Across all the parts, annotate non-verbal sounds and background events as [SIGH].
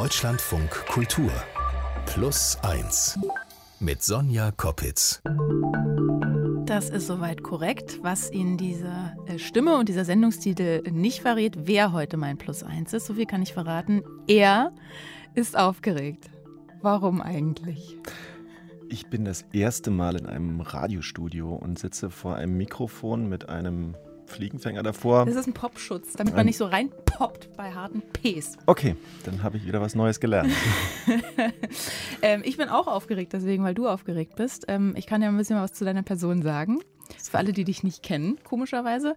Deutschlandfunk Kultur Plus 1 mit Sonja Koppitz. Das ist soweit korrekt. Was Ihnen diese äh, Stimme und dieser Sendungstitel nicht verrät, wer heute mein Plus 1 ist, so viel kann ich verraten. Er ist aufgeregt. Warum eigentlich? Ich bin das erste Mal in einem Radiostudio und sitze vor einem Mikrofon mit einem Fliegenfänger davor. Das ist ein Popschutz, damit man nicht so reinpoppt bei harten Ps. Okay, dann habe ich wieder was Neues gelernt. [LAUGHS] ähm, ich bin auch aufgeregt deswegen, weil du aufgeregt bist. Ähm, ich kann ja ein bisschen was zu deiner Person sagen. Für alle, die dich nicht kennen, komischerweise.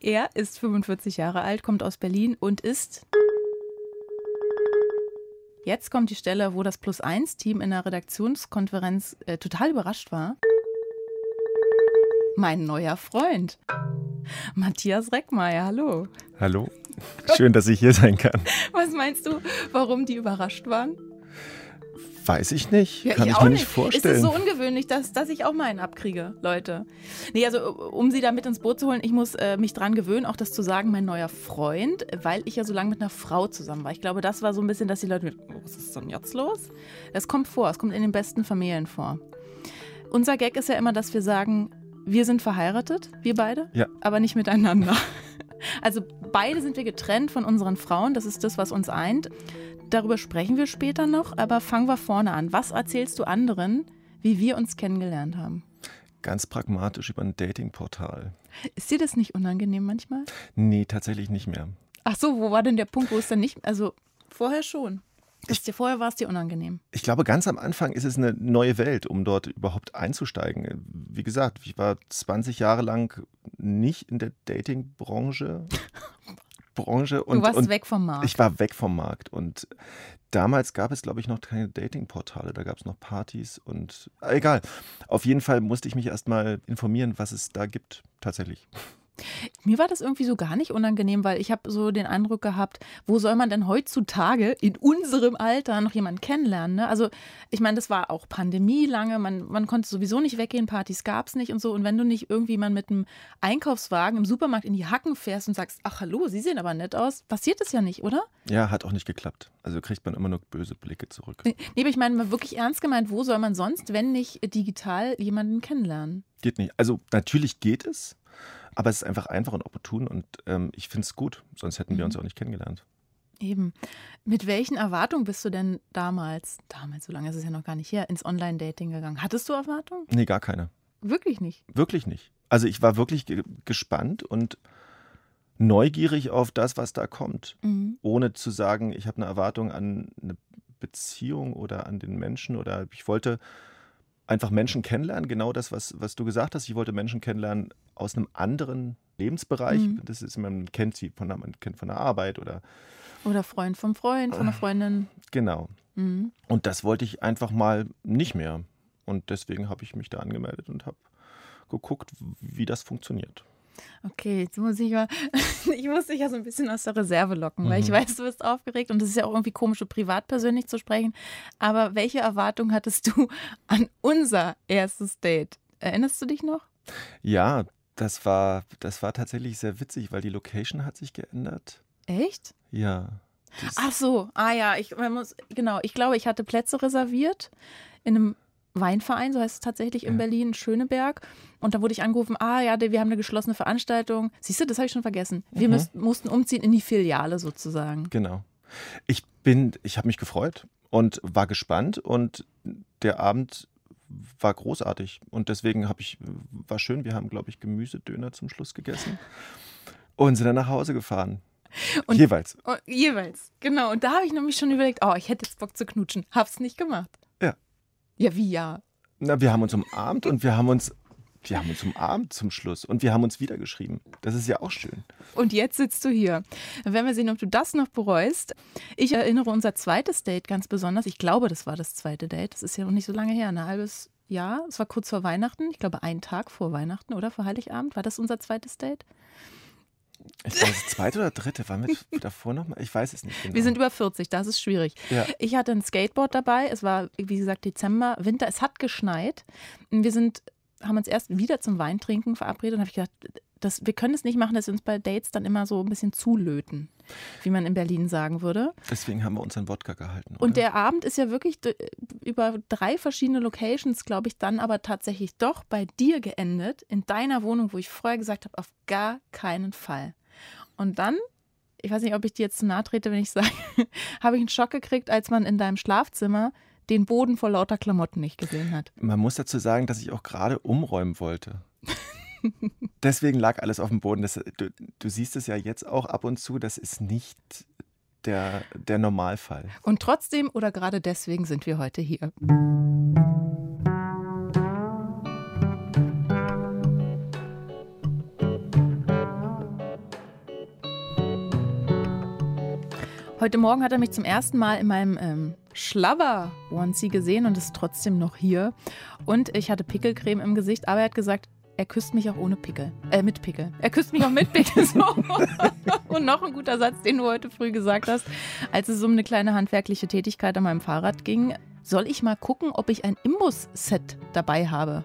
Er ist 45 Jahre alt, kommt aus Berlin und ist Jetzt kommt die Stelle, wo das Plus-1-Team in der Redaktionskonferenz äh, total überrascht war. Mein neuer Freund. Matthias Reckmeier, hallo. Hallo. Schön, dass ich hier sein kann. Was meinst du, warum die überrascht waren? Weiß ich nicht. Ja, Kann ich, ich mir nicht vorstellen. Es ist so ungewöhnlich, dass, dass ich auch mal einen abkriege, Leute. Nee, also um sie da mit ins Boot zu holen, ich muss äh, mich dran gewöhnen, auch das zu sagen, mein neuer Freund, weil ich ja so lange mit einer Frau zusammen war. Ich glaube, das war so ein bisschen, dass die Leute mit, oh, was ist denn jetzt los? Das kommt vor, es kommt in den besten Familien vor. Unser Gag ist ja immer, dass wir sagen, wir sind verheiratet, wir beide, ja. aber nicht miteinander. [LAUGHS] Also beide sind wir getrennt von unseren Frauen, das ist das, was uns eint. Darüber sprechen wir später noch, aber fangen wir vorne an. Was erzählst du anderen, wie wir uns kennengelernt haben? Ganz pragmatisch über ein Datingportal. Ist dir das nicht unangenehm manchmal? Nee, tatsächlich nicht mehr. Ach so, wo war denn der Punkt, wo es dann nicht, also vorher schon? Ich, dir, vorher war es dir unangenehm. Ich glaube, ganz am Anfang ist es eine neue Welt, um dort überhaupt einzusteigen. Wie gesagt, ich war 20 Jahre lang nicht in der Datingbranche. [LAUGHS] Branche. Und, du warst und weg vom Markt. Ich war weg vom Markt. Und damals gab es, glaube ich, noch keine Datingportale. Da gab es noch Partys und egal. Auf jeden Fall musste ich mich erstmal informieren, was es da gibt, tatsächlich. Mir war das irgendwie so gar nicht unangenehm, weil ich habe so den Eindruck gehabt, wo soll man denn heutzutage in unserem Alter noch jemanden kennenlernen? Ne? Also ich meine, das war auch Pandemie lange, man, man konnte sowieso nicht weggehen, Partys gab es nicht und so. Und wenn du nicht irgendwie mal mit einem Einkaufswagen im Supermarkt in die Hacken fährst und sagst, ach hallo, Sie sehen aber nett aus, passiert das ja nicht, oder? Ja, hat auch nicht geklappt. Also kriegt man immer nur böse Blicke zurück. Nee, aber ich meine mal wirklich ernst gemeint, wo soll man sonst, wenn nicht digital, jemanden kennenlernen? Geht nicht. Also natürlich geht es. Aber es ist einfach einfach und opportun und ähm, ich finde es gut, sonst hätten wir uns mhm. auch nicht kennengelernt. Eben. Mit welchen Erwartungen bist du denn damals, damals, so lange ist es ja noch gar nicht her, ins Online-Dating gegangen? Hattest du Erwartungen? Nee, gar keine. Wirklich nicht? Wirklich nicht. Also ich war wirklich ge gespannt und neugierig auf das, was da kommt. Mhm. Ohne zu sagen, ich habe eine Erwartung an eine Beziehung oder an den Menschen oder ich wollte einfach Menschen kennenlernen, genau das, was, was du gesagt hast. Ich wollte Menschen kennenlernen aus einem anderen Lebensbereich. Mhm. Das ist, man kennt sie von der, man kennt von der Arbeit oder oder Freund vom Freund, von der Freundin. Genau. Mhm. Und das wollte ich einfach mal nicht mehr. Und deswegen habe ich mich da angemeldet und habe geguckt, wie das funktioniert. Okay, jetzt muss ich mal, [LAUGHS] ich muss dich ja so ein bisschen aus der Reserve locken, mhm. weil ich mhm. weiß, du bist aufgeregt und es ist ja auch irgendwie komisch, privat persönlich zu sprechen. Aber welche Erwartung hattest du an unser erstes Date? Erinnerst du dich noch? Ja, das war, das war tatsächlich sehr witzig, weil die Location hat sich geändert. Echt? Ja. Ach so, ah ja, ich man muss, genau, ich glaube, ich hatte Plätze reserviert in einem Weinverein, so heißt es tatsächlich in ja. Berlin, Schöneberg. Und da wurde ich angerufen, ah ja, wir haben eine geschlossene Veranstaltung. Siehst du, das habe ich schon vergessen. Wir mhm. müssten, mussten umziehen in die Filiale sozusagen. Genau. Ich bin, ich habe mich gefreut und war gespannt und der Abend war großartig und deswegen habe ich, war schön, wir haben, glaube ich, Gemüsedöner zum Schluss gegessen und sind dann nach Hause gefahren. Und, jeweils. Oh, jeweils, genau. Und da habe ich nämlich schon überlegt, oh, ich hätte jetzt Bock zu knutschen. Hab's nicht gemacht. Ja, wie ja? Na, wir haben uns umarmt und wir haben uns, wir haben uns umarmt zum Schluss und wir haben uns wieder geschrieben. Das ist ja auch schön. Und jetzt sitzt du hier. Dann werden wir sehen, ob du das noch bereust. Ich erinnere unser zweites Date ganz besonders. Ich glaube, das war das zweite Date. Das ist ja noch nicht so lange her, ein halbes Jahr. Es war kurz vor Weihnachten. Ich glaube, einen Tag vor Weihnachten oder vor Heiligabend. War das unser zweites Date? Ich weiß, das zweite oder dritte war mit [LAUGHS] davor nochmal? Ich weiß es nicht genau. Wir sind über 40, das ist schwierig. Ja. Ich hatte ein Skateboard dabei. Es war, wie gesagt, Dezember, Winter. Es hat geschneit. Wir sind, haben uns erst wieder zum Weintrinken verabredet und habe ich gedacht, Das, wir können es nicht machen, dass wir uns bei Dates dann immer so ein bisschen zulöten, wie man in Berlin sagen würde. Deswegen haben wir uns an Wodka gehalten. Oder? Und der Abend ist ja wirklich über drei verschiedene Locations, glaube ich, dann aber tatsächlich doch bei dir geendet, in deiner Wohnung, wo ich vorher gesagt habe, auf gar keinen Fall. Und dann ich weiß nicht, ob ich dir jetzt zu nahe trete, wenn ich sage, [LAUGHS] habe ich einen Schock gekriegt, als man in deinem Schlafzimmer den Boden vor lauter Klamotten nicht gesehen hat. Man muss dazu sagen, dass ich auch gerade umräumen wollte. Deswegen lag alles auf dem Boden. Das, du, du, siehst es ja jetzt auch ab und zu, das ist nicht der, der Normalfall. Und trotzdem oder gerade deswegen sind wir heute hier. Heute Morgen hat er mich zum ersten Mal in meinem ähm, Schlabber-Onesie gesehen und ist trotzdem noch hier. Und ich hatte Pickelcreme im Gesicht, aber er hat gesagt, er küsst mich auch ohne Pickel. Äh, mit Pickel. Er küsst mich auch mit Pickel. So. [LAUGHS] und noch ein guter Satz, den du heute früh gesagt hast, als es um eine kleine handwerkliche Tätigkeit an meinem Fahrrad ging. Soll ich mal gucken, ob ich ein Imbus-Set dabei habe?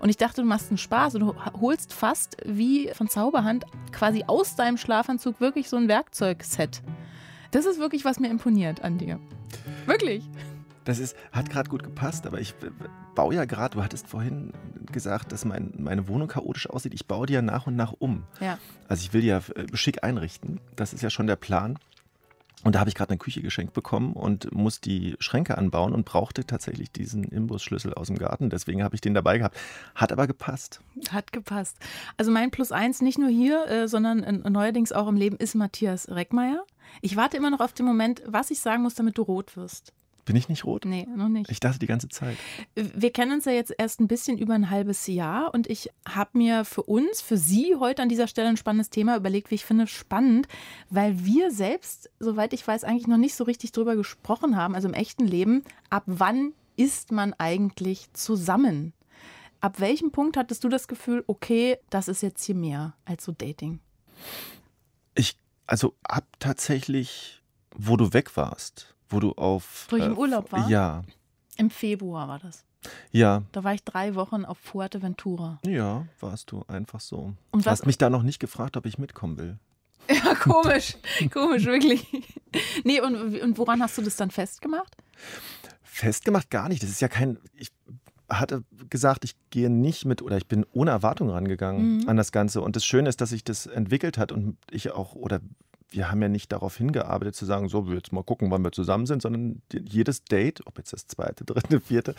Und ich dachte, du machst einen Spaß und du holst fast wie von Zauberhand quasi aus deinem Schlafanzug wirklich so ein Werkzeugset. Das ist wirklich, was mir imponiert an dir. Wirklich. Das ist, hat gerade gut gepasst, aber ich baue ja gerade, du hattest vorhin gesagt, dass mein, meine Wohnung chaotisch aussieht. Ich baue die ja nach und nach um. Ja. Also ich will die ja äh, schick einrichten. Das ist ja schon der Plan. Und da habe ich gerade eine Küche geschenkt bekommen und muss die Schränke anbauen und brauchte tatsächlich diesen Imbusschlüssel aus dem Garten. Deswegen habe ich den dabei gehabt. Hat aber gepasst. Hat gepasst. Also mein Plus eins nicht nur hier, äh, sondern neuerdings auch im Leben ist Matthias Reckmeier. Ich warte immer noch auf den Moment, was ich sagen muss, damit du rot wirst. Bin ich nicht rot? Nee, noch nicht. Ich dachte die ganze Zeit. Wir kennen uns ja jetzt erst ein bisschen über ein halbes Jahr und ich habe mir für uns, für Sie heute an dieser Stelle ein spannendes Thema überlegt, wie ich finde, spannend, weil wir selbst, soweit ich weiß, eigentlich noch nicht so richtig drüber gesprochen haben, also im echten Leben, ab wann ist man eigentlich zusammen? Ab welchem Punkt hattest du das Gefühl, okay, das ist jetzt hier mehr als so Dating? Ich, also ab tatsächlich, wo du weg warst wo du auf. Wo ich im äh, Urlaub war? Ja. Im Februar war das. Ja. Da war ich drei Wochen auf Fuerteventura. Ja, warst du einfach so. Und du hast mich da noch nicht gefragt, ob ich mitkommen will. [LAUGHS] Ja, komisch. komisch, wirklich. Nee, und, und woran hast du das dann festgemacht? Festgemacht gar nicht. Das ist ja kein. Ich hatte gesagt, ich gehe nicht mit oder ich bin ohne Erwartung rangegangen mhm. an das Ganze. Und das Schöne ist, dass sich das entwickelt hat und ich auch oder wir haben ja nicht darauf hingearbeitet zu sagen, so, wir jetzt mal gucken, wann wir zusammen sind, sondern jedes Date, ob jetzt das zweite, [LAUGHS] dritte, vierte,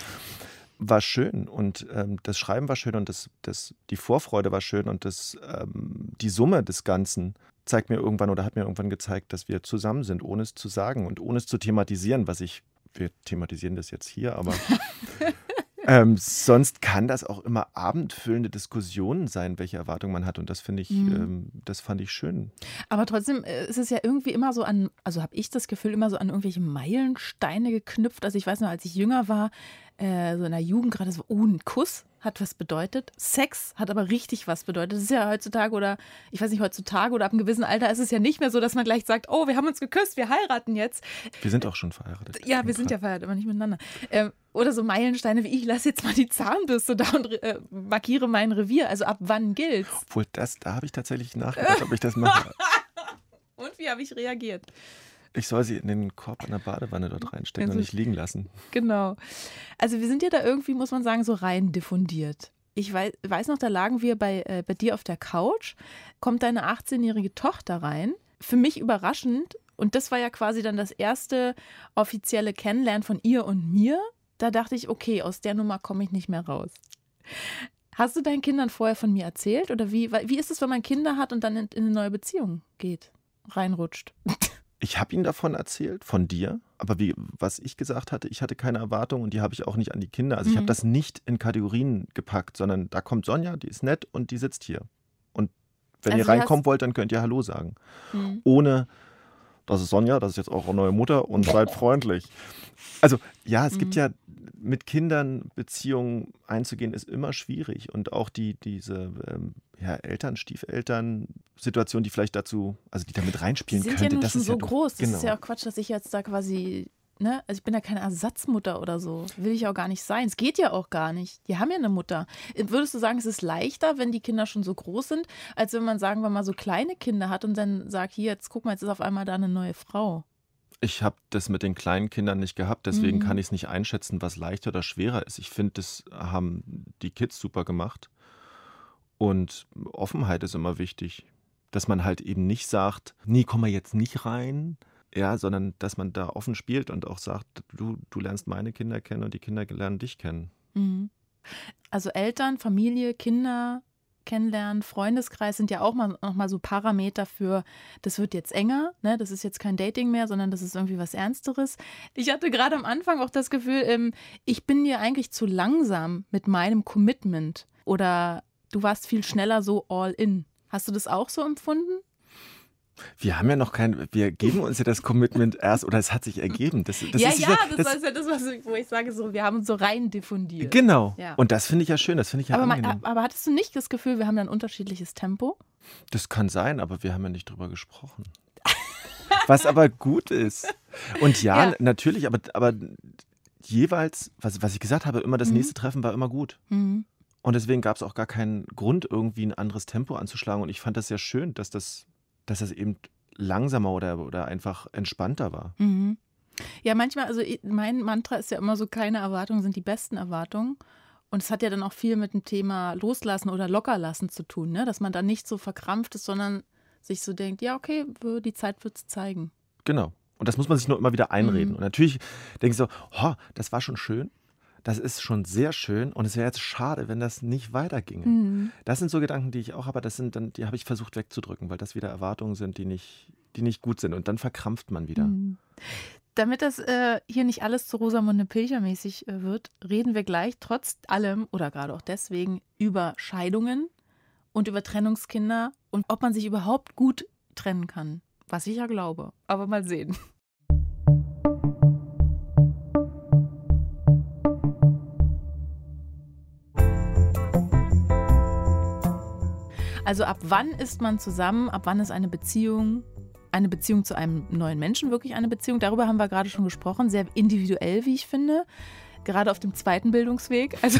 war schön. Und ähm, das Schreiben war schön und das, das, die Vorfreude war schön und das, ähm, die Summe des Ganzen zeigt mir irgendwann oder hat mir irgendwann gezeigt, dass wir zusammen sind, ohne es zu sagen und ohne es zu thematisieren, was ich, wir thematisieren das jetzt hier, aber [LAUGHS] Ähm, sonst kann das auch immer abendfüllende Diskussionen sein, welche Erwartungen man hat. Und das finde ich, mhm. ähm, das fand ich schön. Aber trotzdem äh, ist es ja irgendwie immer so an, also habe ich das Gefühl, immer so an irgendwelche Meilensteine geknüpft. Also ich weiß noch, als ich jünger war, äh, so in der Jugend gerade so, oh, ein Kuss hat was bedeutet. Sex hat aber richtig was bedeutet. Das ist ja heutzutage oder, ich weiß nicht, heutzutage oder ab einem gewissen Alter ist es ja nicht mehr so, dass man gleich sagt, oh, wir haben uns geküsst, wir heiraten jetzt. Wir sind auch schon verheiratet. Ja, wir sind ja verheiratet, aber nicht miteinander. Ähm, oder so Meilensteine wie ich lasse jetzt mal die Zahnbürste da und äh, markiere mein Revier. Also ab wann gilt's? Obwohl, das, da habe ich tatsächlich nachgedacht, ob ich das mache. [LAUGHS] und wie habe ich reagiert? Ich soll sie in den Korb an der Badewanne dort reinstecken also, und nicht liegen lassen. Genau. Also wir sind ja da irgendwie, muss man sagen, so rein diffundiert. Ich weiß, weiß noch, da lagen wir bei, äh, bei dir auf der Couch, kommt deine 18-jährige Tochter rein. Für mich überraschend. Und das war ja quasi dann das erste offizielle Kennenlernen von ihr und mir. Da dachte ich, okay, aus der Nummer komme ich nicht mehr raus. Hast du deinen Kindern vorher von mir erzählt? Oder wie, wie ist es, wenn man Kinder hat und dann in, in eine neue Beziehung geht, reinrutscht? [LAUGHS] Ich habe ihnen davon erzählt, von dir. Aber wie, was ich gesagt hatte, ich hatte keine Erwartungen und die habe ich auch nicht an die Kinder. Also mhm. ich habe das nicht in Kategorien gepackt, sondern da kommt Sonja, die ist nett und die sitzt hier. Und wenn also ihr reinkommen wollt, dann könnt ihr Hallo sagen. Mhm. Ohne, das ist Sonja, das ist jetzt auch eure neue Mutter und [LAUGHS] seid freundlich. Also ja, es mhm. gibt ja mit Kindern Beziehungen einzugehen, ist immer schwierig. Und auch die, diese ähm, ja, Eltern, Stiefeltern, Situation, die vielleicht dazu, also die damit reinspielen die sind könnte. Ja das schon ist so ja groß. Das genau. ist ja auch Quatsch, dass ich jetzt da quasi ne, also ich bin ja keine Ersatzmutter oder so. Will ich auch gar nicht sein. Es geht ja auch gar nicht. Die haben ja eine Mutter. Würdest du sagen, es ist leichter, wenn die Kinder schon so groß sind, als wenn man, sagen wir mal, so kleine Kinder hat und dann sagt, hier, jetzt guck mal, jetzt ist auf einmal da eine neue Frau? Ich habe das mit den kleinen Kindern nicht gehabt, deswegen mhm. kann ich es nicht einschätzen, was leichter oder schwerer ist. Ich finde, das haben die Kids super gemacht. Und Offenheit ist immer wichtig. Dass man halt eben nicht sagt, nee, komm mal jetzt nicht rein, ja, sondern dass man da offen spielt und auch sagt, du, du lernst meine Kinder kennen und die Kinder lernen dich kennen. Mhm. Also Eltern, Familie, Kinder kennenlernen, Freundeskreis sind ja auch mal, nochmal so Parameter für, das wird jetzt enger, ne? das ist jetzt kein Dating mehr, sondern das ist irgendwie was Ernsteres. Ich hatte gerade am Anfang auch das Gefühl, ähm, ich bin dir eigentlich zu langsam mit meinem Commitment oder du warst viel schneller so all in. Hast du das auch so empfunden? Wir haben ja noch kein, wir geben uns ja das Commitment erst oder es hat sich ergeben. Das, das ja, ist, ja, das, das ist ja das, was ich, wo ich sage, so, wir haben uns so rein diffundiert. Genau. Ja. Und das finde ich ja schön, das finde ich ja aber, man, aber hattest du nicht das Gefühl, wir haben ein unterschiedliches Tempo? Das kann sein, aber wir haben ja nicht drüber gesprochen. [LAUGHS] was aber gut ist. Und ja, ja. natürlich, aber, aber jeweils, was, was ich gesagt habe, immer das mhm. nächste Treffen war immer gut. Mhm. Und deswegen gab es auch gar keinen Grund, irgendwie ein anderes Tempo anzuschlagen. Und ich fand das sehr schön, dass das dass das eben langsamer oder, oder einfach entspannter war. Mhm. Ja, manchmal, also mein Mantra ist ja immer so, keine Erwartungen sind die besten Erwartungen. Und es hat ja dann auch viel mit dem Thema Loslassen oder Lockerlassen zu tun, ne? dass man da nicht so verkrampft ist, sondern sich so denkt, ja, okay, die Zeit wird es zeigen. Genau. Und das muss man sich nur immer wieder einreden. Mhm. Und natürlich denke ich so, oh, das war schon schön, das ist schon sehr schön und es wäre jetzt schade, wenn das nicht weiterginge. Mhm. Das sind so Gedanken, die ich auch habe, das sind dann, die habe ich versucht wegzudrücken, weil das wieder Erwartungen sind, die nicht, die nicht gut sind. Und dann verkrampft man wieder. Mhm. Damit das äh, hier nicht alles zu Rosamunde Pilcher-mäßig äh, wird, reden wir gleich trotz allem oder gerade auch deswegen über Scheidungen und über Trennungskinder und ob man sich überhaupt gut trennen kann. Was ich ja glaube. Aber mal sehen. Also ab wann ist man zusammen? Ab wann ist eine Beziehung eine Beziehung zu einem neuen Menschen wirklich eine Beziehung? Darüber haben wir gerade schon gesprochen, sehr individuell, wie ich finde. Gerade auf dem zweiten Bildungsweg, [LAUGHS] also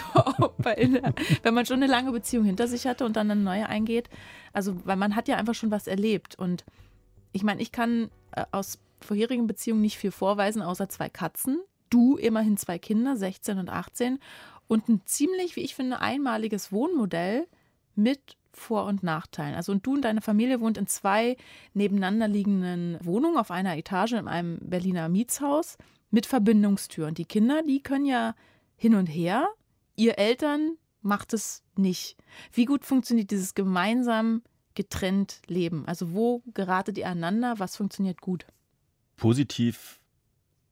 der, wenn man schon eine lange Beziehung hinter sich hatte und dann eine neue eingeht. Also, weil man hat ja einfach schon was erlebt. Und ich meine, ich kann äh, aus vorherigen Beziehungen nicht viel vorweisen, außer zwei Katzen. Du immerhin zwei Kinder, 16 und 18. Und ein ziemlich, wie ich finde, einmaliges Wohnmodell mit vor- und Nachteilen. Also und du und deine Familie wohnt in zwei nebeneinander liegenden Wohnungen auf einer Etage in einem Berliner Mietshaus mit Verbindungstür. Und die Kinder, die können ja hin und her. Ihr Eltern macht es nicht. Wie gut funktioniert dieses gemeinsam getrennt Leben? Also wo geratet ihr aneinander? Was funktioniert gut? Positiv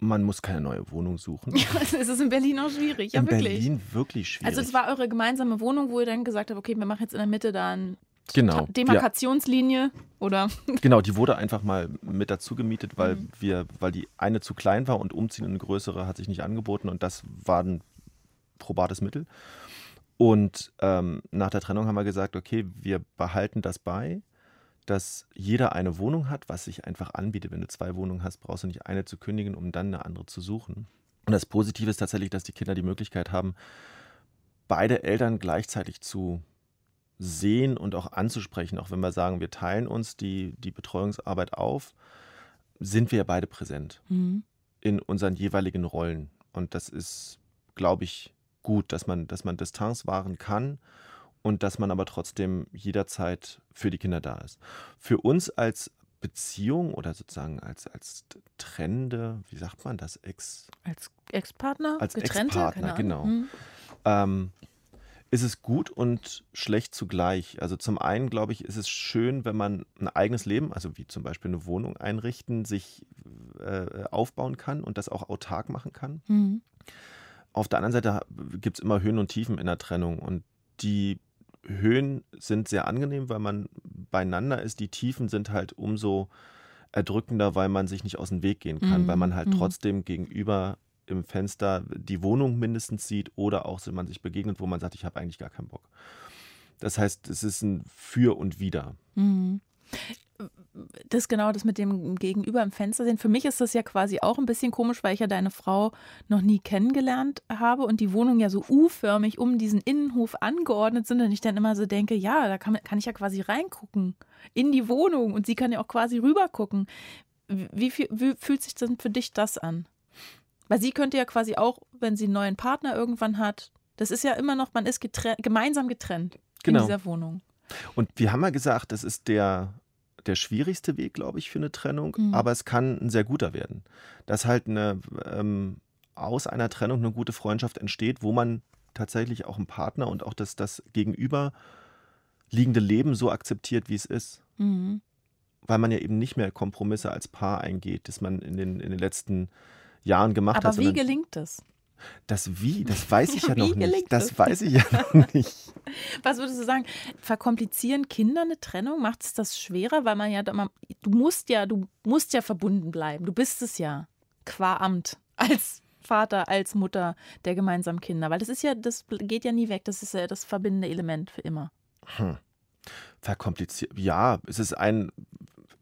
man muss keine neue Wohnung suchen. [LAUGHS] Ja, es ist in Berlin auch schwierig. Ja, in wirklich. Berlin wirklich schwierig. Also es war eure gemeinsame Wohnung, wo ihr dann gesagt habt, okay, wir machen jetzt in der Mitte da eine genau. Demarkationslinie oder? [LAUGHS] Genau, die wurde einfach mal mit dazu gemietet, weil mhm. wir, weil die eine zu klein war und umziehen in eine größere hat sich nicht angeboten und das war ein probates Mittel. Und ähm, nach der Trennung haben wir gesagt, okay, wir behalten das bei dass jeder eine Wohnung hat, was sich einfach anbietet. Wenn du zwei Wohnungen hast, brauchst du nicht eine zu kündigen, um dann eine andere zu suchen. Und das Positive ist tatsächlich, dass die Kinder die Möglichkeit haben, beide Eltern gleichzeitig zu sehen und auch anzusprechen. Auch wenn wir sagen, wir teilen uns die, die Betreuungsarbeit auf, sind wir ja beide präsent mhm. in unseren jeweiligen Rollen. Und das ist, glaube ich, gut, dass man, dass man Distanz wahren kann und dass man aber trotzdem jederzeit für die Kinder da ist. Für uns als Beziehung oder sozusagen als, als trennende, wie sagt man das, Ex... Als Ex-Partner? Als Ex-Partner, genau. Hm. Ähm, ist es gut und schlecht zugleich. Also zum einen, glaube ich, ist es schön, wenn man ein eigenes Leben, also wie zum Beispiel eine Wohnung einrichten, sich äh, aufbauen kann und das auch autark machen kann. Mhm. Auf der anderen Seite gibt es immer Höhen und Tiefen in der Trennung und die Höhen sind sehr angenehm, weil man beieinander ist. Die Tiefen sind halt umso erdrückender, weil man sich nicht aus dem Weg gehen kann, mhm. weil man halt mhm. trotzdem gegenüber im Fenster die Wohnung mindestens sieht oder auch, wenn man sich begegnet, wo man sagt, ich habe eigentlich gar keinen Bock. Das heißt, es ist ein Für und Wider. Mhm. Das genau das mit dem Gegenüber im Fenster sehen. Für mich ist das ja quasi auch ein bisschen komisch, weil ich ja deine Frau noch nie kennengelernt habe und die Wohnung ja so U-förmig um diesen Innenhof angeordnet sind und ich dann immer so denke, ja, da kann, kann ich ja quasi reingucken in die Wohnung und sie kann ja auch quasi rübergucken. Wie, viel, wie fühlt sich denn für dich das an? Weil sie könnte ja quasi auch, wenn sie einen neuen Partner irgendwann hat, das ist ja immer noch, man ist getrennt, gemeinsam getrennt genau. in dieser Wohnung. Und wir haben ja gesagt, das ist der der schwierigste Weg, glaube ich, für eine Trennung, mhm. aber es kann ein sehr guter werden. Dass halt eine, ähm, aus einer Trennung eine gute Freundschaft entsteht, wo man tatsächlich auch einen Partner und auch das, das gegenüber liegende Leben so akzeptiert, wie es ist. Mhm. Weil man ja eben nicht mehr Kompromisse als Paar eingeht, das man in den, in den letzten Jahren gemacht aber hat. Aber wie gelingt das? Das wie, das weiß ich ja, [LAUGHS] noch nicht. Das, das weiß ich ja noch [LAUGHS] nicht. Was würdest du sagen? Verkomplizieren Kinder eine Trennung? Macht es das schwerer, weil man ja du musst ja, du musst ja verbunden bleiben. Du bist es ja qua Amt als Vater, als Mutter der gemeinsamen Kinder, weil das ist ja, das geht ja nie weg. Das ist ja das verbindende Element für immer. Hm. Verkompliziert. Ja, es ist ein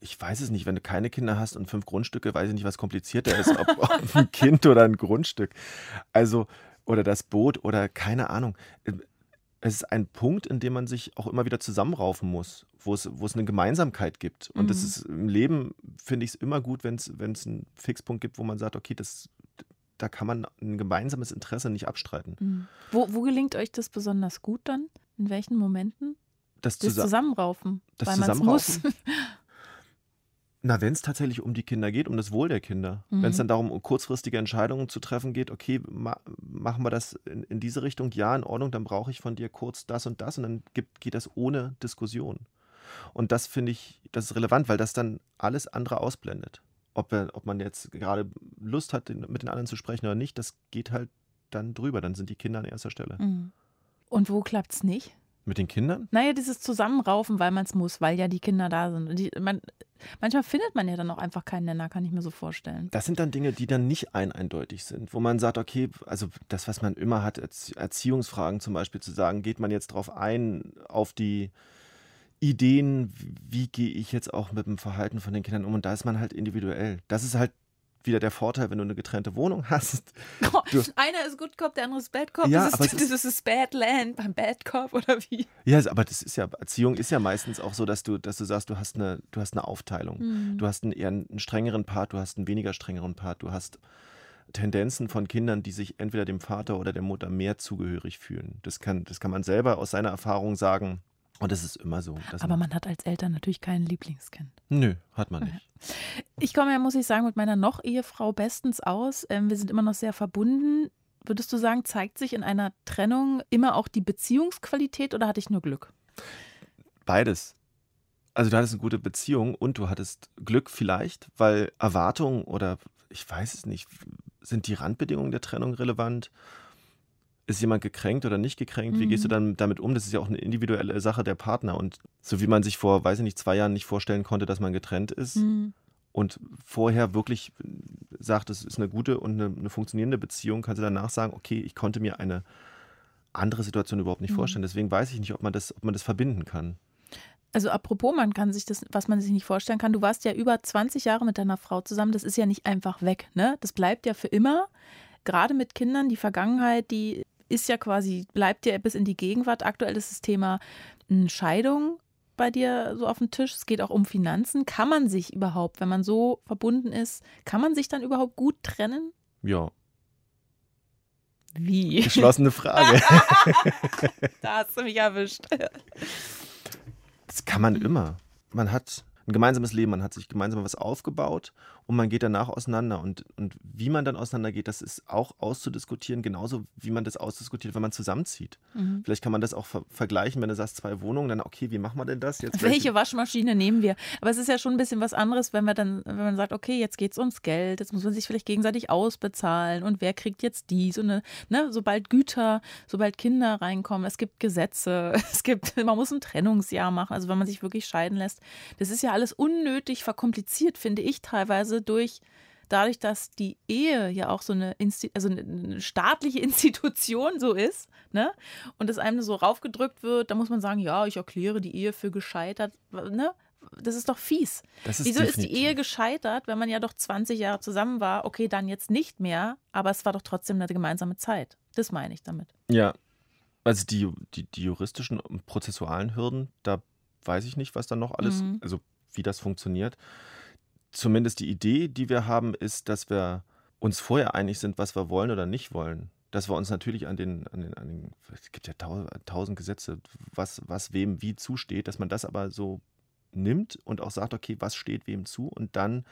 ich weiß es nicht, wenn du keine Kinder hast und fünf Grundstücke, weiß ich nicht, was komplizierter ist, ob, ob [LAUGHS] ein Kind oder ein Grundstück. Also, oder das Boot oder keine Ahnung. Es ist ein Punkt, in dem man sich auch immer wieder zusammenraufen muss, wo es, wo es eine Gemeinsamkeit gibt. Und mhm. das ist im Leben, finde ich es immer gut, wenn es, wenn es einen Fixpunkt gibt, wo man sagt, okay, das, da kann man ein gemeinsames Interesse nicht abstreiten. Mhm. Wo, wo gelingt euch das besonders gut dann? In welchen Momenten? Das, das Zusammenraufen. Das weil Zusammenraufen. Muss. [LAUGHS] Na, wenn es tatsächlich um die Kinder geht, um das Wohl der Kinder. Mhm. Wenn es dann darum, um kurzfristige Entscheidungen zu treffen geht, okay, ma machen wir das in, in, diese Richtung, ja, in Ordnung, dann brauche ich von dir kurz das und das und dann gibt, geht das ohne Diskussion. Und das finde ich, das ist relevant, weil das dann alles andere ausblendet. Ob, wir, ob man jetzt gerade Lust hat, mit den anderen zu sprechen oder nicht, das geht halt dann drüber. Dann sind die Kinder an erster Stelle. Mhm. Und wo klappt es nicht? Mit den Kindern? Naja, dieses Zusammenraufen, weil man es muss, weil ja die Kinder da sind. Die, man, manchmal findet man ja dann auch einfach keinen Nenner, kann ich mir so vorstellen. Das sind dann Dinge, die dann nicht ein eindeutig sind, wo man sagt, okay, also das, was man immer hat, Erziehungsfragen zum Beispiel zu sagen, geht man jetzt darauf ein, auf die Ideen, wie gehe ich jetzt auch mit dem Verhalten von den Kindern um und da ist man halt individuell. Das ist halt wieder der Vorteil, wenn du eine getrennte Wohnung hast. Oh, einer ist Good Cop, der andere ist Bad Cop. Ja, das, ist, das ist, ist Bad Land beim Bad Cop oder wie? Ja, aber das ist ja, Erziehung ist ja meistens auch so, dass du, dass du sagst, du hast eine, du hast eine Aufteilung. Mhm. Du hast einen eher einen strengeren Part, du hast einen weniger strengeren Part, du hast Tendenzen von Kindern, die sich entweder dem Vater oder der Mutter mehr zugehörig fühlen. Das kann, das kann man selber aus seiner Erfahrung sagen. Und das ist immer so. Aber man hat als Eltern natürlich kein Lieblingskind. Nö, hat man nicht. Ich komme ja, muss ich sagen, mit meiner noch-Ehefrau bestens aus. Ähm, wir sind immer noch sehr verbunden. Würdest du sagen, zeigt sich in einer Trennung immer auch die Beziehungsqualität oder hatte ich nur Glück? Beides. Also du hattest eine gute Beziehung und du hattest Glück vielleicht, weil Erwartungen oder ich weiß es nicht, sind die Randbedingungen der Trennung relevant? Ist jemand gekränkt oder nicht gekränkt? Mhm. Wie gehst du mhm. dann damit um? Das ist ja auch eine individuelle Sache der Partner. Und so wie man sich vor, weiß ich nicht, zwei Jahren nicht vorstellen konnte, dass man getrennt ist mhm. und vorher wirklich sagt, es ist eine gute und eine, eine, funktionierende Beziehung, kannst du danach sagen, okay, ich konnte mir eine andere Situation überhaupt nicht mhm. vorstellen. Deswegen weiß ich nicht, ob man das, ob man das verbinden kann. Also apropos, man kann sich das, was man sich nicht vorstellen kann, du warst ja über 20 Jahre mit deiner Frau zusammen, das ist ja nicht einfach weg, ne? Das bleibt ja für immer gerade mit Kindern, die Vergangenheit, die ist ja quasi, bleibt ja bis in die Gegenwart. Aktuell ist das Thema hm, Scheidung bei dir so auf dem Tisch. Es geht auch um Finanzen. Kann man sich überhaupt, wenn man so verbunden ist, kann man sich dann überhaupt gut trennen? Ja. Wie? Geschlossene Frage. [LAUGHS] da hast du mich erwischt. Das kann man immer. Man hat ein gemeinsames Leben, man hat sich gemeinsam was aufgebaut und man geht danach auseinander. Und, und wie man dann auseinandergeht, das ist auch auszudiskutieren, genauso wie man das ausdiskutiert, wenn man zusammenzieht. Mhm. Vielleicht kann man das auch ver vergleichen, wenn du sagst, zwei Wohnungen, dann okay, wie machen wir denn das jetzt? Welche Waschmaschine nehmen wir? Aber es ist ja schon ein bisschen was anderes, wenn man dann, wenn man sagt, okay, jetzt geht es ums Geld, jetzt muss man sich vielleicht gegenseitig ausbezahlen und wer kriegt jetzt dies und ne, ne, sobald Güter, sobald Kinder reinkommen, es gibt Gesetze, [LAUGHS] es gibt, man muss ein Trennungsjahr machen, also wenn man sich wirklich scheiden lässt. Das ist ja alles unnötig verkompliziert, finde ich teilweise durch dadurch, dass die Ehe ja auch so eine, Insti also eine staatliche [LAUGHS] Institution so ist, ne? Und es einem so raufgedrückt wird, da muss man sagen, ja, ich erkläre die Ehe für gescheitert, ne? das ist doch fies. Ist Wieso ist die definitiv- Ehe gescheitert, wenn man ja doch 20 Jahre zusammen war? Okay, dann jetzt nicht mehr, aber es war doch trotzdem eine gemeinsame Zeit. Das meine ich damit. Ja, also die, die, die juristischen und prozessualen Hürden, da weiß ich nicht, was dann noch alles, Mhm. also wie das funktioniert. Zumindest die Idee, die wir haben, ist, dass wir uns vorher einig sind, was wir wollen oder nicht wollen. Dass wir uns natürlich an den, an den, an den es gibt ja tau- tausend Gesetze, was, was wem wie zusteht, dass man das aber so nimmt und auch sagt, okay, was steht wem zu und dann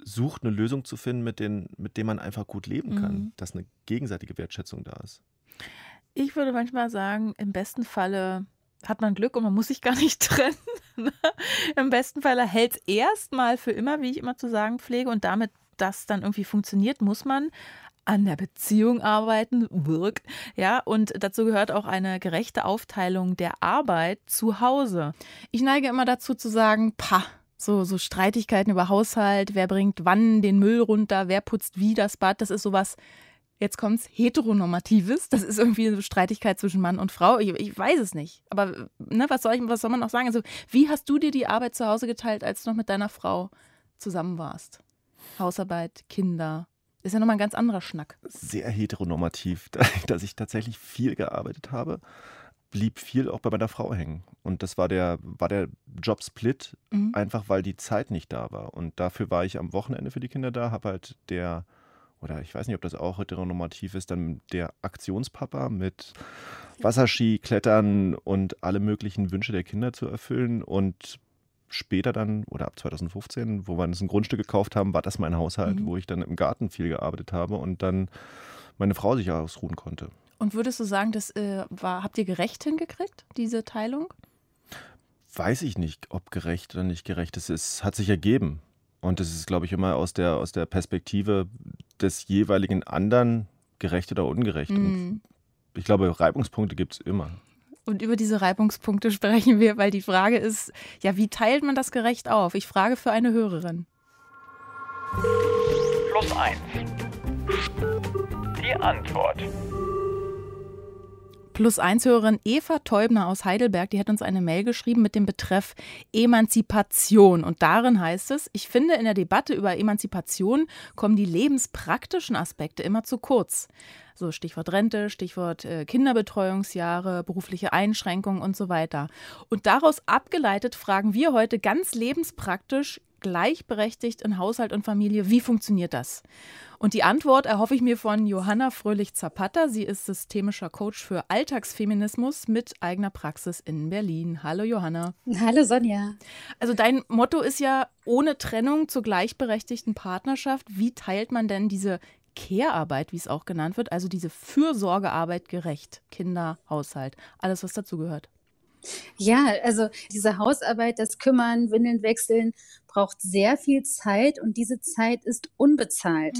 sucht eine Lösung zu finden, mit, den, mit dem man einfach gut leben kann, Mhm. dass eine gegenseitige Wertschätzung da ist. Ich würde manchmal sagen, im besten Falle hat man Glück und man muss sich gar nicht [LAUGHS] trennen. Im besten Falle hält es erstmal für immer, wie ich immer zu sagen pflege. Und damit das dann irgendwie funktioniert, muss man an der Beziehung arbeiten, work, ja, und dazu gehört auch eine gerechte Aufteilung der Arbeit zu Hause. Ich neige immer dazu zu sagen, pah, so, so Streitigkeiten über Haushalt, wer bringt wann den Müll runter, wer putzt wie das Bad, das ist sowas, jetzt kommt's, heteronormatives. Das ist irgendwie eine Streitigkeit zwischen Mann und Frau. Ich, ich weiß es nicht. Aber ne, was, soll ich, was soll man noch sagen? Also, wie hast du dir die Arbeit zu Hause geteilt, als du noch mit deiner Frau zusammen warst? Hausarbeit, Kinder. Ist ja nochmal ein ganz anderer Schnack. sehr heteronormativ, [LAUGHS] dass ich tatsächlich viel gearbeitet habe, blieb viel auch bei meiner Frau hängen. Und das war der, war der Jobsplit, Mhm. einfach weil die Zeit nicht da war. Und dafür war ich am Wochenende für die Kinder da, habe halt der, oder ich weiß nicht, ob das auch heteronormativ ist, dann der Aktionspapa mit Wasserski, Klettern und alle möglichen Wünsche der Kinder zu erfüllen und später dann, oder ab 2015, wo wir uns ein Grundstück gekauft haben, war das mein Haushalt, Mhm. wo ich dann im Garten viel gearbeitet habe und dann meine Frau sich ausruhen konnte. Und würdest du sagen, das äh, war, habt ihr gerecht hingekriegt, diese Teilung? Weiß ich nicht, ob gerecht oder nicht gerecht es ist. Hat sich ergeben. Und es ist, glaube ich, immer aus der, aus der Perspektive des jeweiligen anderen gerecht oder ungerecht. Und Mhm. ich glaube, Reibungspunkte gibt es immer. Und über diese Reibungspunkte [LAUGHS] sprechen wir, weil die Frage ist, ja, wie teilt man das gerecht auf? Ich frage für eine Hörerin. Plus eins. Die Antwort. Plus eins Hörerin Eva Teubner aus Heidelberg, die hat uns eine Mail geschrieben mit dem Betreff Emanzipation. Und darin heißt es, ich finde, in der Debatte über Emanzipation kommen die lebenspraktischen Aspekte immer zu kurz. So Stichwort Rente, Stichwort äh, Kinderbetreuungsjahre, berufliche Einschränkungen und so weiter. Und daraus abgeleitet fragen wir heute ganz lebenspraktisch, gleichberechtigt in Haushalt und Familie, wie funktioniert das? Und die Antwort erhoffe ich mir von Johanna Fröhlich-Zapata. Sie ist systemischer Coach für Alltagsfeminismus mit eigener Praxis in Berlin. Hallo Johanna. Hallo Sonja. Also dein Motto ist ja ohne Trennung zur gleichberechtigten Partnerschaft. Wie teilt man denn diese Care-Arbeit, wie es auch genannt wird, also diese Fürsorgearbeit gerecht? Kinder, Haushalt, alles, was dazugehört. Ja, also diese Hausarbeit, das Kümmern, Windeln wechseln, braucht sehr viel Zeit und diese Zeit ist unbezahlt.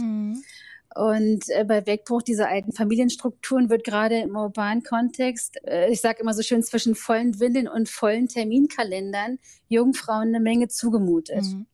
Und äh, bei Wegbruch dieser alten Familienstrukturen wird gerade im urbanen Kontext, äh, ich sage immer so schön, zwischen vollen Windeln und vollen Terminkalendern Jungfrauen eine Menge zugemutet. Mhm.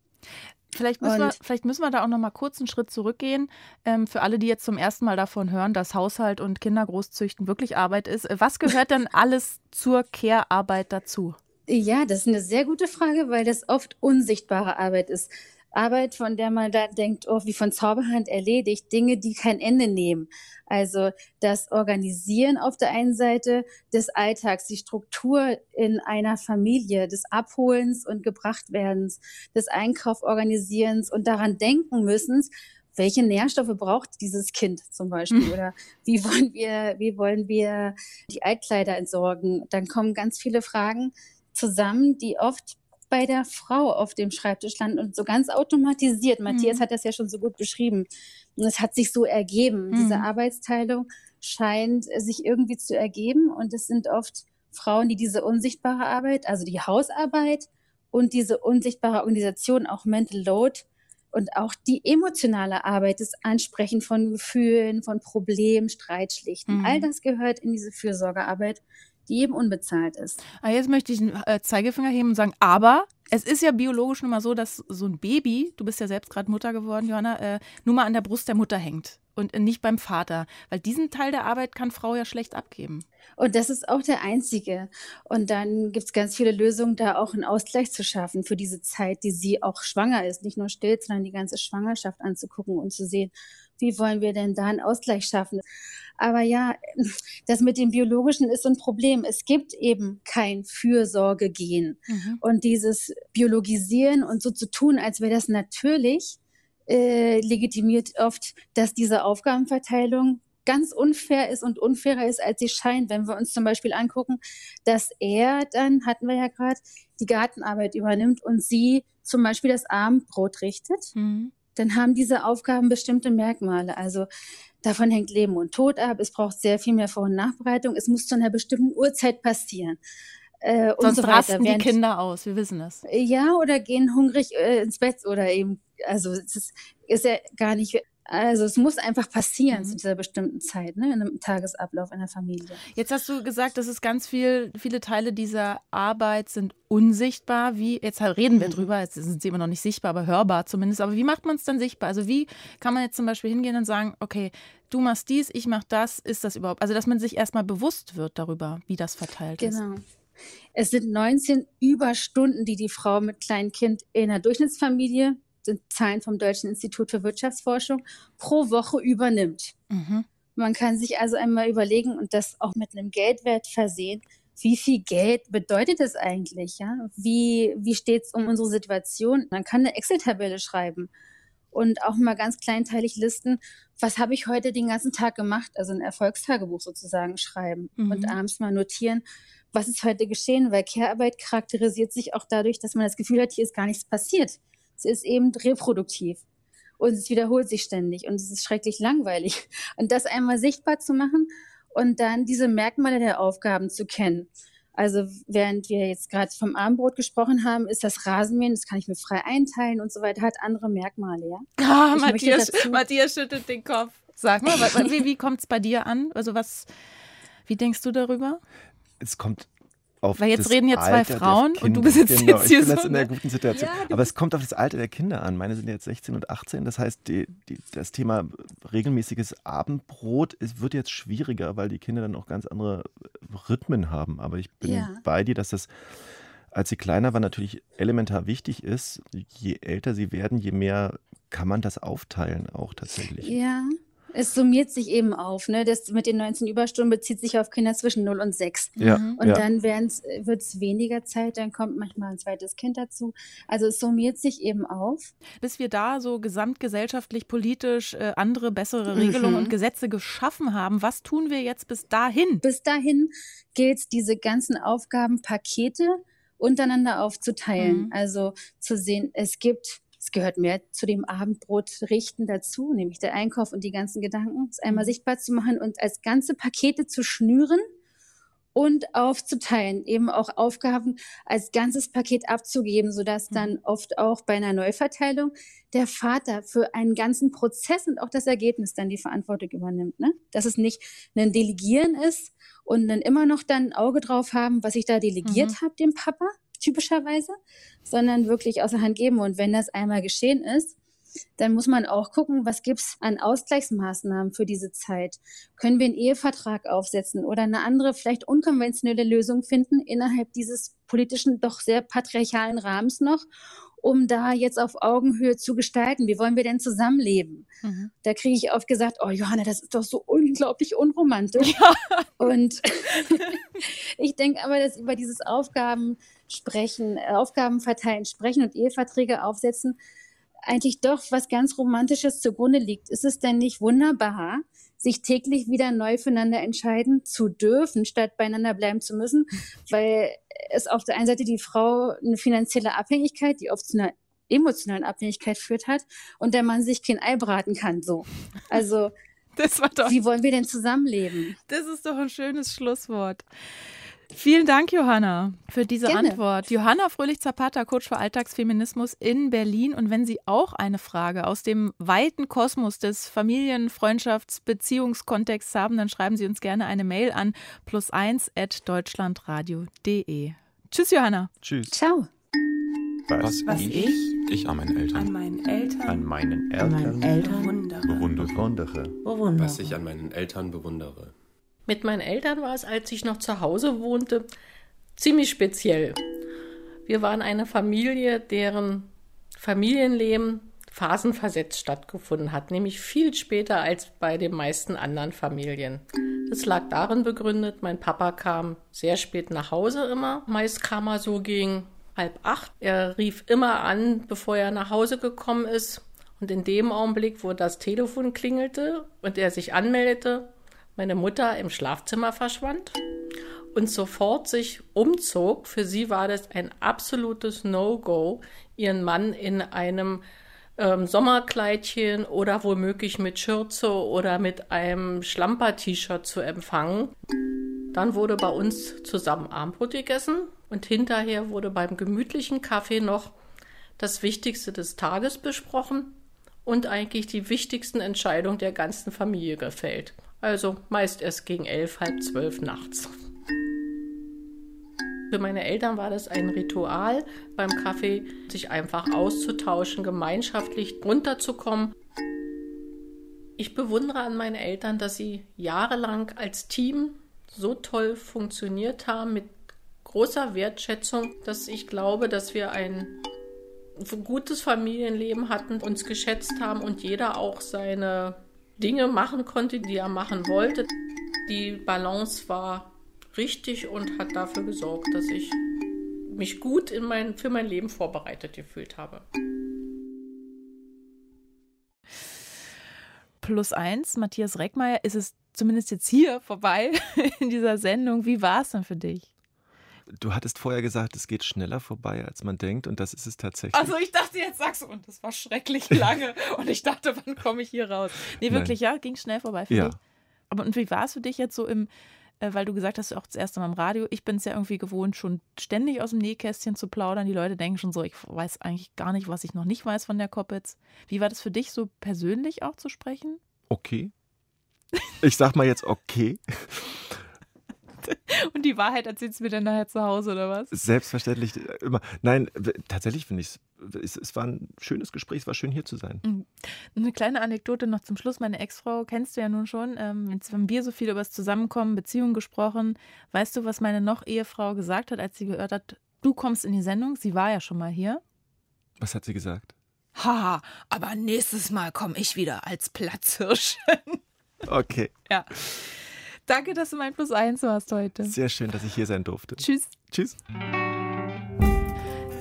Vielleicht müssen, wir, vielleicht müssen wir da auch noch mal kurz einen Schritt zurückgehen. Ähm, für alle, die jetzt zum ersten Mal davon hören, dass Haushalt und Kindergroßzüchten wirklich Arbeit ist. Äh, Was gehört denn [LAUGHS] alles zur Care-Arbeit dazu? Ja, das ist eine sehr gute Frage, weil das oft unsichtbare Arbeit ist. Arbeit, von der man da denkt, oh, wie von Zauberhand erledigt, Dinge, die kein Ende nehmen. Also das Organisieren auf der einen Seite des Alltags, die Struktur in einer Familie, des Abholens und Gebrachtwerdens, des Einkauforganisierens und daran denken müssen, welche Nährstoffe braucht dieses Kind zum Beispiel? Oder wie wollen wir, wie wollen wir die Altkleider entsorgen? Dann kommen ganz viele Fragen zusammen, die oft bei der Frau auf dem Schreibtisch landen und so ganz automatisiert. Matthias Mhm. hat das ja schon so gut beschrieben. Und es hat sich so ergeben. Mhm. Diese Arbeitsteilung scheint sich irgendwie zu ergeben. Und es sind oft Frauen, die diese unsichtbare Arbeit, also die Hausarbeit und diese unsichtbare Organisation, auch Mental Load und auch die emotionale Arbeit, das Ansprechen von Gefühlen, von Problemen, Streitschlichten. Mhm. All das gehört in diese Fürsorgearbeit, die eben unbezahlt ist. Ah, jetzt möchte ich einen äh, Zeigefinger heben und sagen, aber Es ist ja biologisch nun mal so, dass so ein Baby, du bist ja selbst gerade Mutter geworden, Johanna, äh, nur mal an der Brust der Mutter hängt und nicht beim Vater, weil diesen Teil der Arbeit kann Frau ja schlecht abgeben. Und das ist auch der einzige. Und dann gibt es ganz viele Lösungen, da auch einen Ausgleich zu schaffen für diese Zeit, die sie auch schwanger ist, nicht nur stillt, sondern die ganze Schwangerschaft anzugucken und zu sehen, wie wollen wir denn da einen Ausgleich schaffen? Aber ja, das mit dem Biologischen ist ein Problem. Es gibt eben kein Fürsorgegen. Mhm. Und dieses Biologisieren und so zu tun, als wäre das natürlich, äh, legitimiert oft, dass diese Aufgabenverteilung ganz unfair ist und unfairer ist, als sie scheint. Wenn wir uns zum Beispiel angucken, dass er dann, hatten wir ja gerade, die Gartenarbeit übernimmt und sie zum Beispiel das Abendbrot richtet, mhm. Dann haben diese Aufgaben bestimmte Merkmale. Also davon hängt Leben und Tod ab. Es braucht sehr viel mehr Vor- und Nachbereitung. Es muss zu einer bestimmten Uhrzeit passieren. Äh, Sonst so rasten die Kinder aus, wir wissen es. Ja, oder gehen hungrig äh, ins Bett oder eben, also es ist, ist ja gar nicht also es muss einfach passieren mhm. zu dieser bestimmten Zeit, ne, in einem Tagesablauf einer Familie. Jetzt hast du gesagt, dass es ganz viel, viele Teile dieser Arbeit sind unsichtbar. Wie, jetzt reden wir mhm. drüber, jetzt sind sie immer noch nicht sichtbar, aber hörbar zumindest. Aber wie macht man es dann sichtbar? Also wie kann man jetzt zum Beispiel hingehen und sagen, okay, du machst dies, ich mach das, ist das überhaupt? Also dass man sich erstmal bewusst wird darüber, wie das verteilt genau. ist. Genau. Es sind 19 Überstunden, die die Frau mit kleinem Kind in einer Durchschnittsfamilie sind Zahlen vom Deutschen Institut für Wirtschaftsforschung, pro Woche übernimmt. Mhm. Man kann sich also einmal überlegen und das auch mit einem Geldwert versehen. Wie viel Geld bedeutet das eigentlich? Ja? Wie, wie steht es um unsere Situation? Man kann eine Excel-Tabelle schreiben und auch mal ganz kleinteilig listen, was habe ich heute den ganzen Tag gemacht, also ein Erfolgstagebuch sozusagen schreiben mhm. und abends mal notieren, was ist heute geschehen, weil Care-Arbeit charakterisiert sich auch dadurch, dass man das Gefühl hat, hier ist gar nichts passiert. Es ist eben reproduktiv und es wiederholt sich ständig und es ist schrecklich langweilig. [LAUGHS] Und das einmal sichtbar zu machen und dann diese Merkmale der Aufgaben zu kennen. Also während wir jetzt gerade vom Abendbrot gesprochen haben, ist das Rasenmähen, das kann ich mir frei einteilen und so weiter, hat andere Merkmale, ja. [LAUGHS] Ah, Matthias, Matthias schüttelt den Kopf. Sag mal, wie, wie kommt es bei dir an? Also was, wie denkst du darüber? Es kommt auf Weil jetzt reden ja zwei Frauen und du bist jetzt, genau, jetzt hier ich bin so jetzt in der guten Situation. Ja, Aber es kommt auf das Alter der Kinder an. Meine sind jetzt 16 und 18. Das heißt, die, die, das Thema regelmäßiges Abendbrot ist, wird jetzt schwieriger, weil die Kinder dann auch ganz andere Rhythmen haben. Aber ich bin ja. bei dir, dass das als sie kleiner war, natürlich elementar wichtig ist. Je älter sie werden, je mehr kann man das aufteilen, auch tatsächlich. Ja, es summiert sich eben auf. Ne? Das mit den 19 Überstunden bezieht sich auf Kinder zwischen 0 und 6. Ja, mhm. Und ja. dann wird es weniger Zeit, dann kommt manchmal ein zweites Kind dazu. Also es summiert sich eben auf. Bis wir da so gesamtgesellschaftlich, politisch äh, andere, bessere Regelungen mhm. und Gesetze geschaffen haben, was tun wir jetzt bis dahin? Bis dahin gilt es, diese ganzen Aufgabenpakete untereinander aufzuteilen. Mhm. Also zu sehen, es gibt es gehört mehr zu dem Abendbrotrichten dazu, nämlich der Einkauf und die ganzen Gedanken, es einmal mhm. sichtbar zu machen und als ganze Pakete zu schnüren und aufzuteilen, eben auch Aufgaben als ganzes Paket abzugeben, sodass dann mhm. oft auch bei einer Neuverteilung der Vater für einen ganzen Prozess und auch das Ergebnis dann die Verantwortung übernimmt. Ne? Dass es nicht ein Delegieren ist und dann immer noch dann ein Auge drauf haben, was ich da delegiert mhm. habe, dem Papa, typischerweise, sondern wirklich außer Hand geben. Und wenn das einmal geschehen ist, dann muss man auch gucken, was gibt es an Ausgleichsmaßnahmen für diese Zeit. Können wir einen Ehevertrag aufsetzen oder eine andere, vielleicht unkonventionelle Lösung finden innerhalb dieses politischen, doch sehr patriarchalen Rahmens noch, um da jetzt auf Augenhöhe zu gestalten. Wie wollen wir denn zusammenleben? Mhm. Da kriege ich oft gesagt, oh Johanna, das ist doch so unglaublich unromantisch. Ja. Und [LAUGHS] ich denke aber, dass über dieses Aufgaben sprechen, äh, Aufgaben verteilen, sprechen und Eheverträge aufsetzen, eigentlich doch was ganz Romantisches zugrunde liegt. Ist es denn nicht wunderbar, sich täglich wieder neu füreinander entscheiden zu dürfen, statt beieinander bleiben zu müssen, weil es auf der einen Seite die Frau eine finanzielle Abhängigkeit, die oft zu einer emotionalen Abhängigkeit führt hat und der Mann sich kein Ei braten kann, so. Also, [LAUGHS] wie wollen wir denn zusammenleben? Das ist doch ein schönes Schlusswort. Vielen Dank, Johanna, für diese Gerne. Antwort. Johanna Fröhlich-Zapata, Coach für Alltagsfeminismus in Berlin. Und wenn Sie auch eine Frage aus dem weiten Kosmos des Familien-, Freundschafts-, Beziehungskontexts haben, dann schreiben Sie uns gerne eine Mail an plus1 at deutschlandradio.de. Tschüss, Johanna. Tschüss. Ciao. Was, Was ich, ich an meinen Eltern an meinen Eltern, an meinen an meinen Eltern Eltern bewundere. bewundere. bewundere. Was ich an meinen Eltern bewundere. Mit meinen Eltern war es, als ich noch zu Hause wohnte, ziemlich speziell. Wir waren eine Familie, deren Familienleben phasenversetzt stattgefunden hat, nämlich viel später als bei den meisten anderen Familien. Das lag darin begründet, mein Papa kam sehr spät nach Hause immer. Meist kam er so gegen halb acht. Er rief immer an, bevor er nach Hause gekommen ist. Und in dem Augenblick, wo das Telefon klingelte und er sich anmeldete, meine Mutter im Schlafzimmer verschwand und sofort sich umzog. Für sie war das ein absolutes No-Go, ihren Mann in einem ähm, Sommerkleidchen oder womöglich mit Schürze oder mit einem Schlamper-T-Shirt zu empfangen. Dann wurde bei uns zusammen Abendbrot gegessen und hinterher wurde beim gemütlichen Kaffee noch das Wichtigste des Tages besprochen und eigentlich die wichtigsten Entscheidungen der ganzen Familie gefällt. Also meist erst gegen elf, halb zwölf nachts. Für meine Eltern war das ein Ritual, beim Kaffee sich einfach auszutauschen, gemeinschaftlich runterzukommen. Ich bewundere an meinen Eltern, dass sie jahrelang als Team so toll funktioniert haben, mit großer Wertschätzung, dass ich glaube, dass wir ein gutes Familienleben hatten, uns geschätzt haben und jeder auch seine Dinge machen konnte, die er machen wollte. Die Balance war richtig und hat dafür gesorgt, dass ich mich gut in mein, für mein Leben vorbereitet gefühlt habe. Plus eins, Matthias Reckmeier, ist es zumindest jetzt hier vorbei [LAUGHS] in dieser Sendung. Wie war es denn für dich? Du hattest vorher gesagt, es geht schneller vorbei, als man denkt, und das ist es tatsächlich. Also ich dachte, jetzt sagst du, und das war schrecklich lange. [LAUGHS] und ich dachte, wann komme ich hier raus? Nee, wirklich, Nein. ja, ging schnell vorbei für Ja. dich. Aber und wie war es für dich jetzt so im, äh, weil du gesagt hast, auch das erste Mal im Radio, ich bin es ja irgendwie gewohnt, schon ständig aus dem Nähkästchen zu plaudern. Die Leute denken schon so, ich weiß eigentlich gar nicht, was ich noch nicht weiß von der Koppitz. Wie war das für dich, so persönlich auch zu sprechen? Okay. Ich sag mal jetzt okay. [LAUGHS] Und die Wahrheit erzählst du mir dann nachher zu Hause, oder was? Selbstverständlich äh, immer. Nein, tatsächlich finde ich es, es war ein schönes Gespräch, es war schön hier zu sein. Eine kleine Anekdote noch zum Schluss. Meine Ex-Frau kennst du ja nun schon. Ähm, jetzt haben wir so viel über das Zusammenkommen, Beziehungen gesprochen. Weißt du, was meine noch Ehefrau gesagt hat, als sie gehört hat, du kommst in die Sendung? Sie war ja schon mal hier. Was hat sie gesagt? Haha, aber nächstes Mal komme ich wieder als Platzhirsch. Okay, ja. Danke, dass du mein Plus eins warst heute. sehr schön, dass ich hier sein durfte. Tschüss. Tschüss.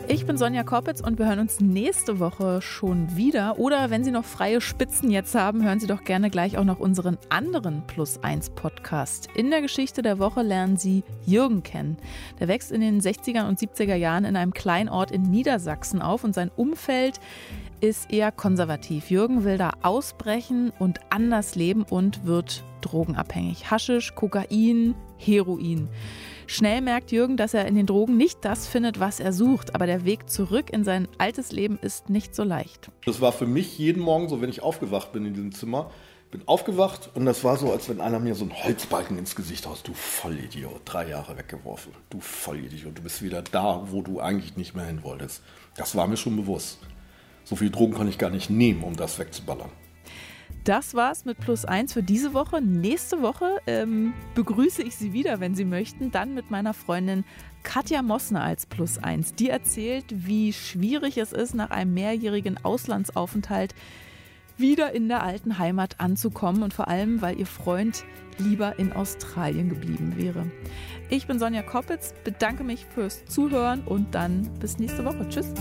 Ich bin Sonja Koppitz und wir hören uns nächste Woche schon wieder. Oder wenn Sie noch freie Spitzen jetzt haben, hören Sie doch gerne gleich auch noch unseren anderen Plus 1 Podcast. In der Geschichte der Woche lernen Sie Jürgen kennen. Der wächst in den 60er und 70er Jahren in einem Kleinort in Niedersachsen auf und sein Umfeld ist eher konservativ. Jürgen will da ausbrechen und anders leben und wird drogenabhängig. Haschisch, Kokain, Heroin. Schnell merkt Jürgen, dass er in den Drogen nicht das findet, was er sucht, aber der Weg zurück in sein altes Leben ist nicht so leicht. Das war für mich jeden Morgen so, wenn ich aufgewacht bin in diesem Zimmer. Bin aufgewacht und das war so, als wenn einer mir so einen Holzbalken ins Gesicht haust. Du Vollidiot, drei Jahre weggeworfen. Du Vollidiot, du bist wieder da, wo du eigentlich nicht mehr hin wolltest. Das war mir schon bewusst. So viel Drogen kann ich gar nicht nehmen, um das wegzuballern. Das war's mit Plus 1 für diese Woche. Nächste Woche ähm, begrüße ich Sie wieder, wenn Sie möchten, dann mit meiner Freundin Katja Mossner als Plus 1. Die erzählt, wie schwierig es ist, nach einem mehrjährigen Auslandsaufenthalt wieder in der alten Heimat anzukommen und vor allem, weil ihr Freund lieber in Australien geblieben wäre. Ich bin Sonja Koppitz, bedanke mich fürs Zuhören und dann bis nächste Woche. Tschüss.